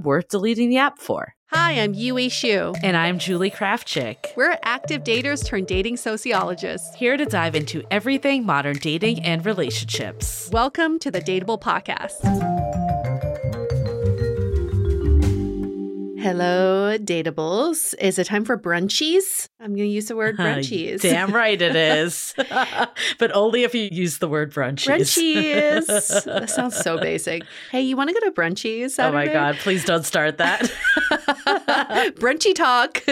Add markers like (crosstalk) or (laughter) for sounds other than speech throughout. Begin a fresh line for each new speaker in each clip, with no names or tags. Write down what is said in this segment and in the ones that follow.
worth deleting the app for.
Hi, I'm Yue Xu.
And I'm Julie Krafchick.
We're active daters turned dating sociologists.
Here to dive into everything modern dating and relationships.
Welcome to the Dateable Podcast. Hello, datables. Is it time for brunchies? I'm going to use the word uh-huh, brunchies.
Damn right it is. (laughs) but only if you use the word brunchies.
Brunchies. (laughs) that sounds so basic. Hey, you want to go to brunchies Saturday?
Oh my God, please don't start that. (laughs)
Brunchy talk.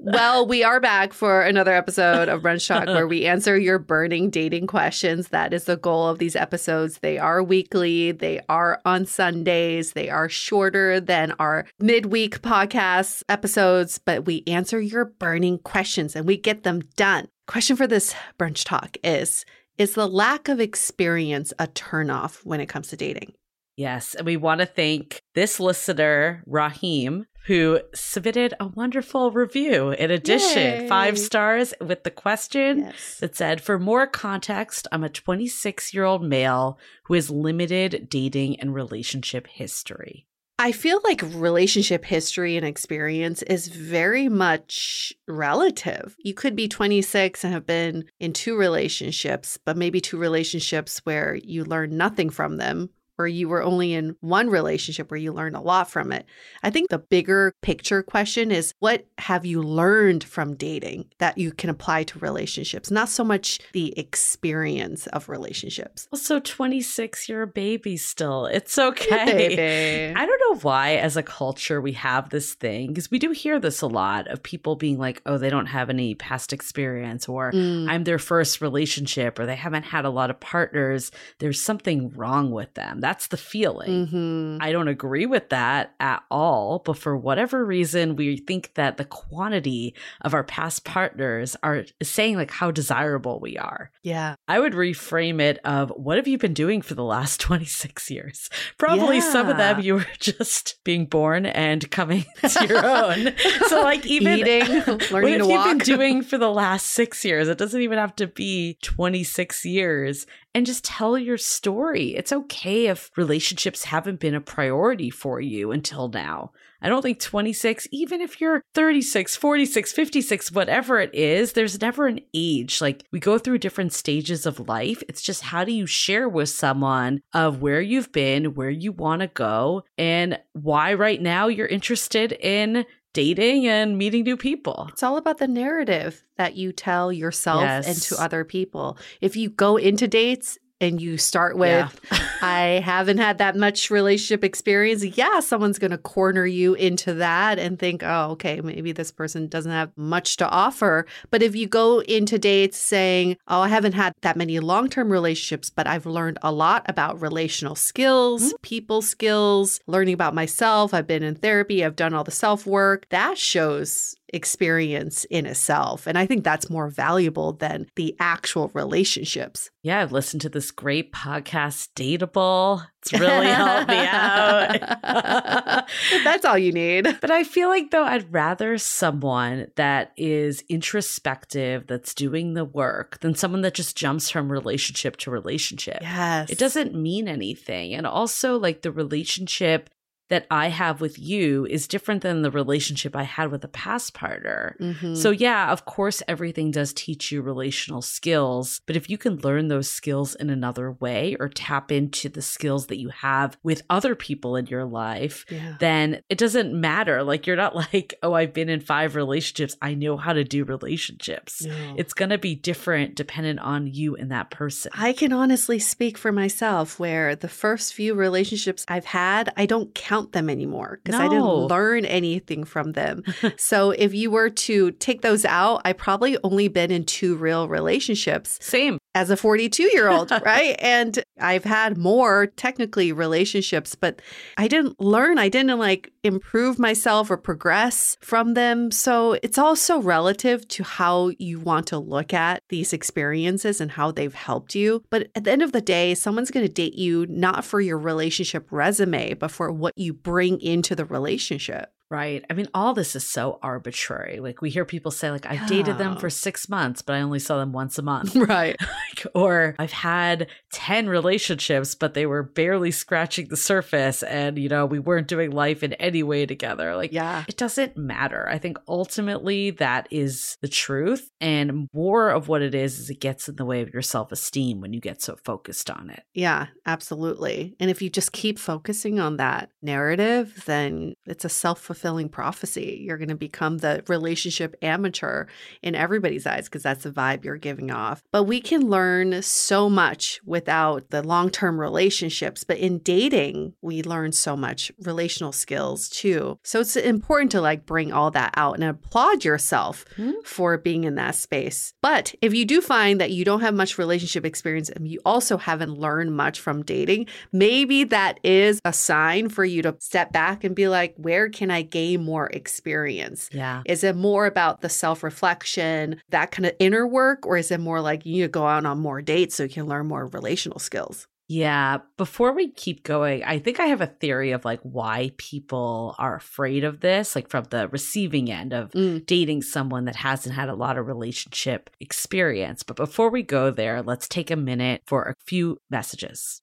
well, we are back for another episode of Brunch Talk where we answer your burning dating questions. That is the goal of these episodes. They are weekly, they are on Sundays, they are short shorter than our midweek podcast episodes, but we answer your burning questions and we get them done. Question for this brunch talk is Is the lack of experience a turnoff when it comes to dating?
Yes. And we want to thank this listener, Rahim, who submitted a wonderful review. In addition, Yay. five stars with the question yes. that said, For more context, I'm a 26 year old male who has limited dating and relationship history.
I feel like relationship history and experience is very much relative. You could be 26 and have been in two relationships, but maybe two relationships where you learn nothing from them, or you were only in one relationship where you learned a lot from it. I think the bigger picture question is what have you learned from dating that you can apply to relationships, not so much the experience of relationships.
Also, 26, you're a baby still. It's okay. (laughs) I don't know why, as a culture, we have this thing because we do hear this a lot of people being like, oh, they don't have any past experience, or mm. I'm their first relationship, or they haven't had a lot of partners. There's something wrong with them that's the feeling. Mm-hmm. I don't agree with that at all. But for whatever reason, we think that the quantity of our past partners are saying like how desirable we are.
Yeah.
I would reframe it of what have you been doing for the last (laughs) 26 years? Probably yeah. some of them you were just being born and coming (laughs) to your own. so like even
eating, (laughs) learning
to
walk.
You've been doing for the last six years. It doesn't even have to be 26 years and just tell your story. It's okay if relationships haven't been a priority for you until now. I don't think 26, even if you're 36, 46, 56, whatever it is, there's never an age. Like we go through different stages of life. It's just how do you share with someone of where you've been, where you want to go, and why right now you're interested in dating and meeting new people.
It's all about the narrative that you tell yourself
Yes.
and to other people. If you go into dates and you start with,
Yeah.
I haven't had that much relationship experience, yeah, someone's going to corner you into that and think, oh, okay, maybe this person doesn't have much to offer. But if you go into dates saying, oh, I haven't had that many long term relationships, but I've learned a lot about relational skills, hmm. people skills, learning about myself, I've been in therapy, I've done all the self work, that shows experience in itself. And I think that's more valuable than the actual relationships.
Yeah, I've listened to this great podcast, Dateable. It's (laughs) really helped me out. (laughs)
that's all you need.
But I feel like, though, I'd rather someone that is introspective, that's doing the work, than someone that just jumps from relationship to relationship.
Yes.
It doesn't mean anything. And also, like, the relationship that I have with you is different than the relationship I had with a past partner.
Mhm.
So, yeah, of course, everything does teach you relational skills. But if you can learn those skills in another way or tap into the skills that you have with other people in your life,
yeah.
then it doesn't matter. Like, you're not (laughs) like, oh, I've been in five relationships. I know how to do relationships.
No.
It's going to be different dependent on you and that person.
I can honestly speak for myself where the first few relationships I've had, I don't count them anymore because I didn't learn anything from them. (laughs) so if you were to take those out, I probably only been in two real relationships
Same.
As a 42 year old, (laughs) right? And I've had more technically relationships, but I didn't learn. I didn't like improve myself or progress from them. So it's also relative to how you want to look at these experiences and how they've helped you. But at the end of the day, someone's going to date you not for your relationship resume, but for what you bring into the relationship.
Right. I mean, all this is so arbitrary. Like, we hear people say, like, I've dated them for six months, but I only saw them once a month. (laughs)
Right. (laughs)
Like, or I've had 10 relationships, but they were barely scratching the surface. And, you know, we weren't doing life in any way together. Like,
Yeah.
it doesn't matter. I think ultimately that is the truth. And more of what it is, is it gets in the way of your self esteem when you get so focused on it.
Yeah, absolutely. And if you just keep focusing on that narrative, then it's a self fulfilling prophecy. You're going to become the relationship amateur in everybody's eyes because that's the vibe you're giving off. But we can learn so much without the long term relationships. But in dating, we learn so much relational skills too. So it's important to like bring all that out and applaud yourself
Hmm.
for being in that space. But if you do find that you don't have much relationship experience and you also haven't learned much from dating, maybe that is a sign for you to step back and be like, where can I gain more experience?
Yeah.
Is it more about the self reflection, that kind of inner work, or is it more like you need to go out on more dates so you can learn more relational skills?
Yeah. Before we keep going, I think I have a theory of like why people are afraid of this, like from the receiving end of
Mm.
dating someone that hasn't had a lot of relationship experience. But before we go there, let's take a minute for a few messages.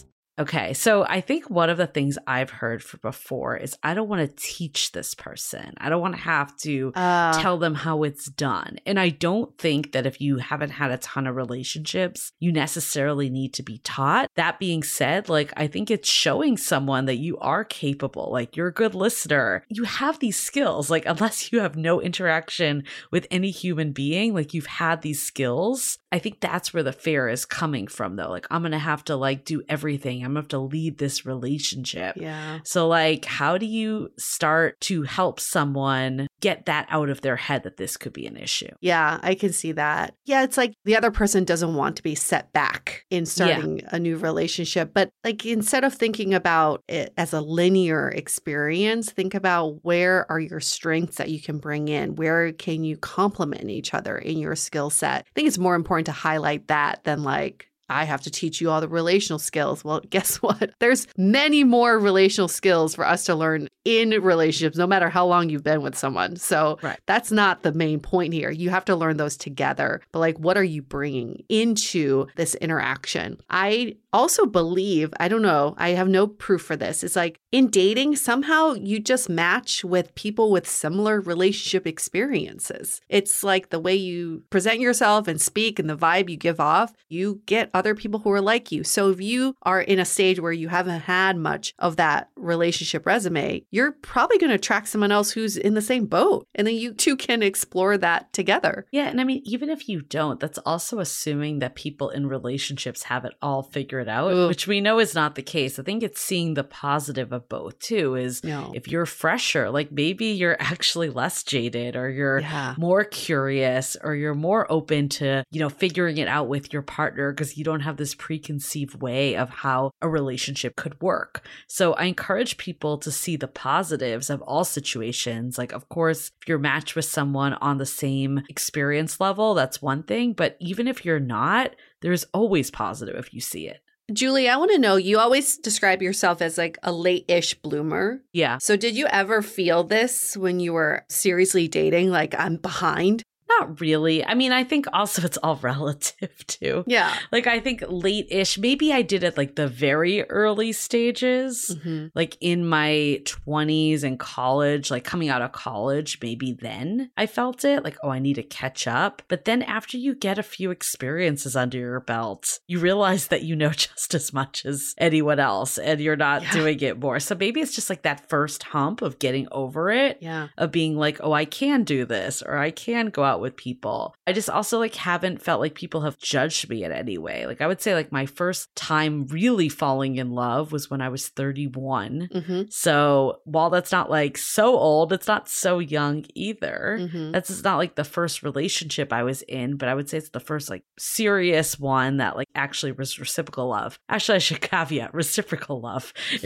Okay, so I think one of the things I've heard for before is I don't want to teach this person. I don't want to have to
Uh,
tell them how it's done. And I don't think that if you haven't had a ton of relationships, you necessarily need to be taught. That being said, like I think it's showing someone that you are capable, like you're a good listener. You have these skills. Like unless you have no interaction with any human being, like you've had these skills. I think that's where the fear is coming from though. Like I'm going to have to like do everything. I'm going to have to lead this relationship.
yeah.
So, like, how do you start to help someone get that out of their head that this could be an issue?
Yeah, I can see that. Yeah, it's like the other person doesn't want to be set back in starting a new relationship. But like instead of thinking about it as a linear experience, think about where are your strengths that you can bring in? Where can you complement each other in your skill set? I think it's more important to highlight that than like I have to teach you all the relational skills. Well, (laughs) guess what? There's many more relational skills for us to learn in relationships, no matter how long you've been with someone. So
Right.
that's not the main point here. You have to learn those together. But like, what are you bringing into this interaction? I also believe, I don't know, I have no proof for this. It's like in dating, somehow you just match with people with similar relationship experiences. It's like the way you present yourself and speak and the vibe you give off, you get other people who are like you. So if you are in a stage where you haven't had much of that relationship resume, you're probably going to attract someone else who's in the same boat. And then you two can explore that together.
Yeah. And I mean, even if you don't, that's also assuming that people in relationships have it all figured out,
Ugh.
which we know is not the case. I think it's seeing the positive of both, too, is
No.
if you're fresher, like maybe you're actually less jaded or you're
Yeah.
more curious or you're more open to, you know, figuring it out with your partner because you don't have this preconceived way of how a relationship could work. So I encourage people to see the positives of all situations. Like, of course, if you're matched with someone on the same experience level, that's one thing. But even if you're not, there's always positive if you see it.
Julie, I want to know you always describe yourself as like a late ish bloomer.
Yeah.
So, did you ever feel this when you were seriously dating? Like, I'm behind?
Not really. I mean, I think also it's all (laughs) relative too.
Yeah.
Like I think late ish, maybe I did it like the very early stages,
hmm
like in my 20s and college, like coming out of college, maybe then I felt it like, oh, I need to catch up. But then after you get a few experiences under your belt, you realize that you know (laughs) just as much as anyone else and you're not
Yeah.
doing it more. So maybe it's just like that first hump of getting over it
Yeah.
of being like, oh, I can do this or I can go out with people. I just also like haven't felt like people have judged me in any way. Like I would say like my first time really falling in love was when I was 31.
hmm
So while that's not like so old, it's not so young either.
hmm
That's just not like the first relationship I was in, but I would say it's the first like serious one that like actually was reciprocal love. Actually, I should (laughs) caveat reciprocal love. (laughs)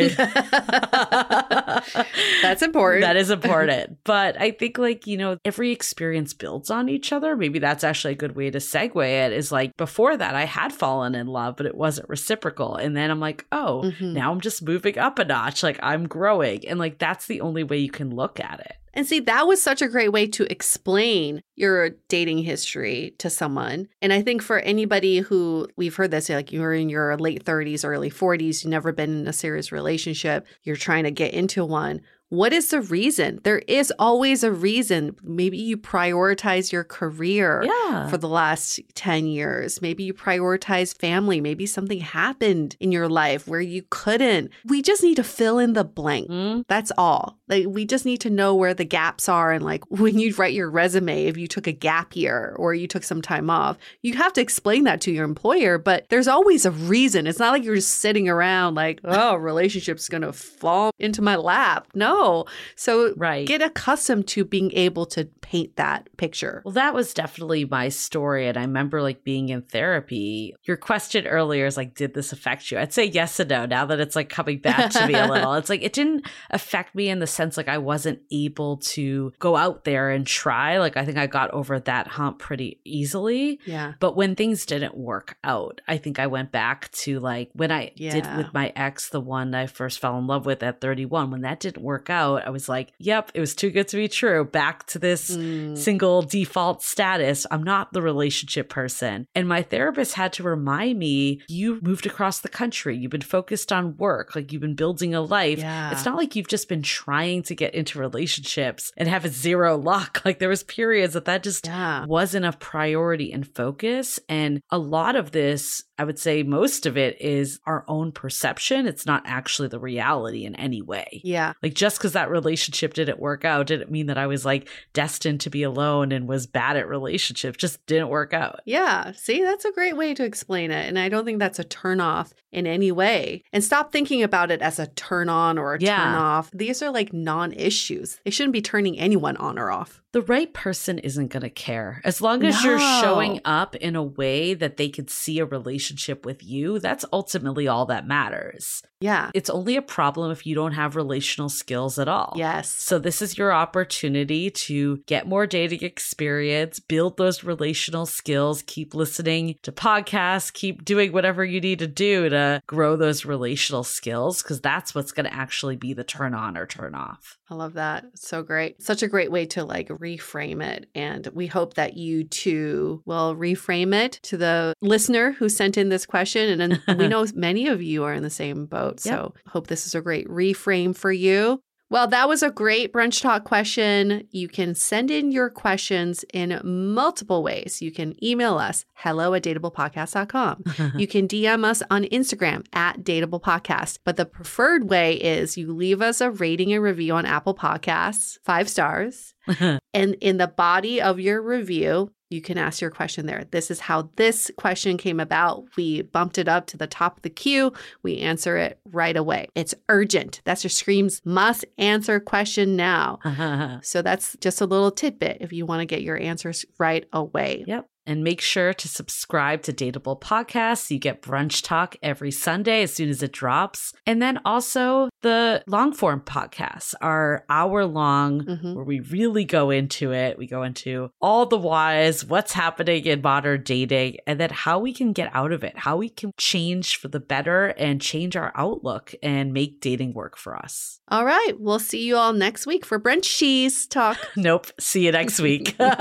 That's important.
That is (laughs) important. but I think like, you know, every experience builds on each other. Maybe that's actually a good way to segue it is like before that I had fallen in love, but it wasn't reciprocal. And then I'm like, oh,
Mhm.
now I'm just moving up a notch. Like I'm growing. And like that's the only way you can look at it.
And see, that was such a great way to explain your dating history to someone. And I think for anybody who we've heard this, like you're in your late 30s, early 40s, you've never been in a serious relationship, you're trying to get into one. What is the reason? There is always a reason. Maybe you prioritize your career
Yeah.
for the last 10 years. Maybe you prioritize family. Maybe something happened in your life where you couldn't. We just need to fill in the blank.
Hmm?
That's all. Like we just need to know where the gaps are and like (laughs) when you write your resume if you took a gap year or you took some time off, you have to explain that to your employer, but there's always a reason. It's not like you're just sitting around like, "Oh, relationship's going to fall into my lap." No. Oh, so
Right.
get accustomed to being able to paint that picture.
Well, that was definitely my story. And I remember like being in therapy. Your question earlier is like, did this affect you? I'd say yes and no now that it's like coming back to me a little. (laughs) It's like, it didn't affect me in the sense like I wasn't able to go out there and try. Like, I think I got over that hump pretty easily.
Yeah.
But when things didn't work out, I think I went back to like when I did with my ex, the one I first fell in love with at 31. When that didn't work out, I was like, yep, it was too good to be true. Back to this
Mm.
single default status. I'm not the relationship person. And my therapist had to remind me, you moved across the country. You've been focused on work, like you've been building a life.
Yeah.
It's not like you've just been trying to get into relationships and have a zero (laughs) luck. Like there was periods that that just
Yeah.
wasn't a priority and focus. And a lot of this, I would say most of it is our own perception. It's not actually the reality in any way.
Yeah.
Like just because that relationship didn't work out didn't mean that I was like destined to be alone and was bad at relationships. Just didn't work out.
Yeah. See, that's a great way to explain it. And I don't think that's a turn off in any way. And stop thinking about it as a turn on or a
Yeah.
turn off. These are like non issues. They shouldn't be turning anyone on or off.
The right person isn't going to care. As long as you're showing up in a way that they could see a relationship with you, that's ultimately all that matters.
Yeah.
It's only a problem if you don't have relational skills at all.
Yes.
So, this is your opportunity to get more dating experience, build those relational skills, keep listening to podcasts, keep doing whatever you need to do to grow those relational skills, because that's what's going to actually be the turn on or turn off.
I love that. So great. Such a great way to like reframe it. And we hope that you too will reframe it to the listener who sent in this question. And we (laughs) know many of you are in the same boat. So hope this is a great reframe for you. Well, that was a great brunch talk question. You can send in your questions in multiple ways. You can email us, hello at dateablepodcast.com. (laughs) You can DM us on Instagram at dateablepodcast. But the preferred way is you leave us a rating and review on Apple Podcasts, five stars. (laughs) and in the body of your review, you can ask your question there. This is how this question came about. We bumped it up to the top of the queue. We answer it right away. It's urgent. That's your Screams must answer question now. (laughs) So that's just a little tidbit if you want to get your answers right away.
Yep. And make sure to subscribe to Dateable Podcasts. You get brunch talk every Sunday as soon as it drops. And then also the long form podcasts are hour long,
Mhm.
where we really go into it. We go into all the whys, what's happening in modern dating, and then how we can get out of it, how we can change for the better and change our outlook and make dating work for us.
All right. We'll see you all next week for brunch cheese talk. (laughs)
Nope. See you next week. (laughs)
nope. (laughs)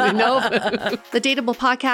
the Dateable Podcast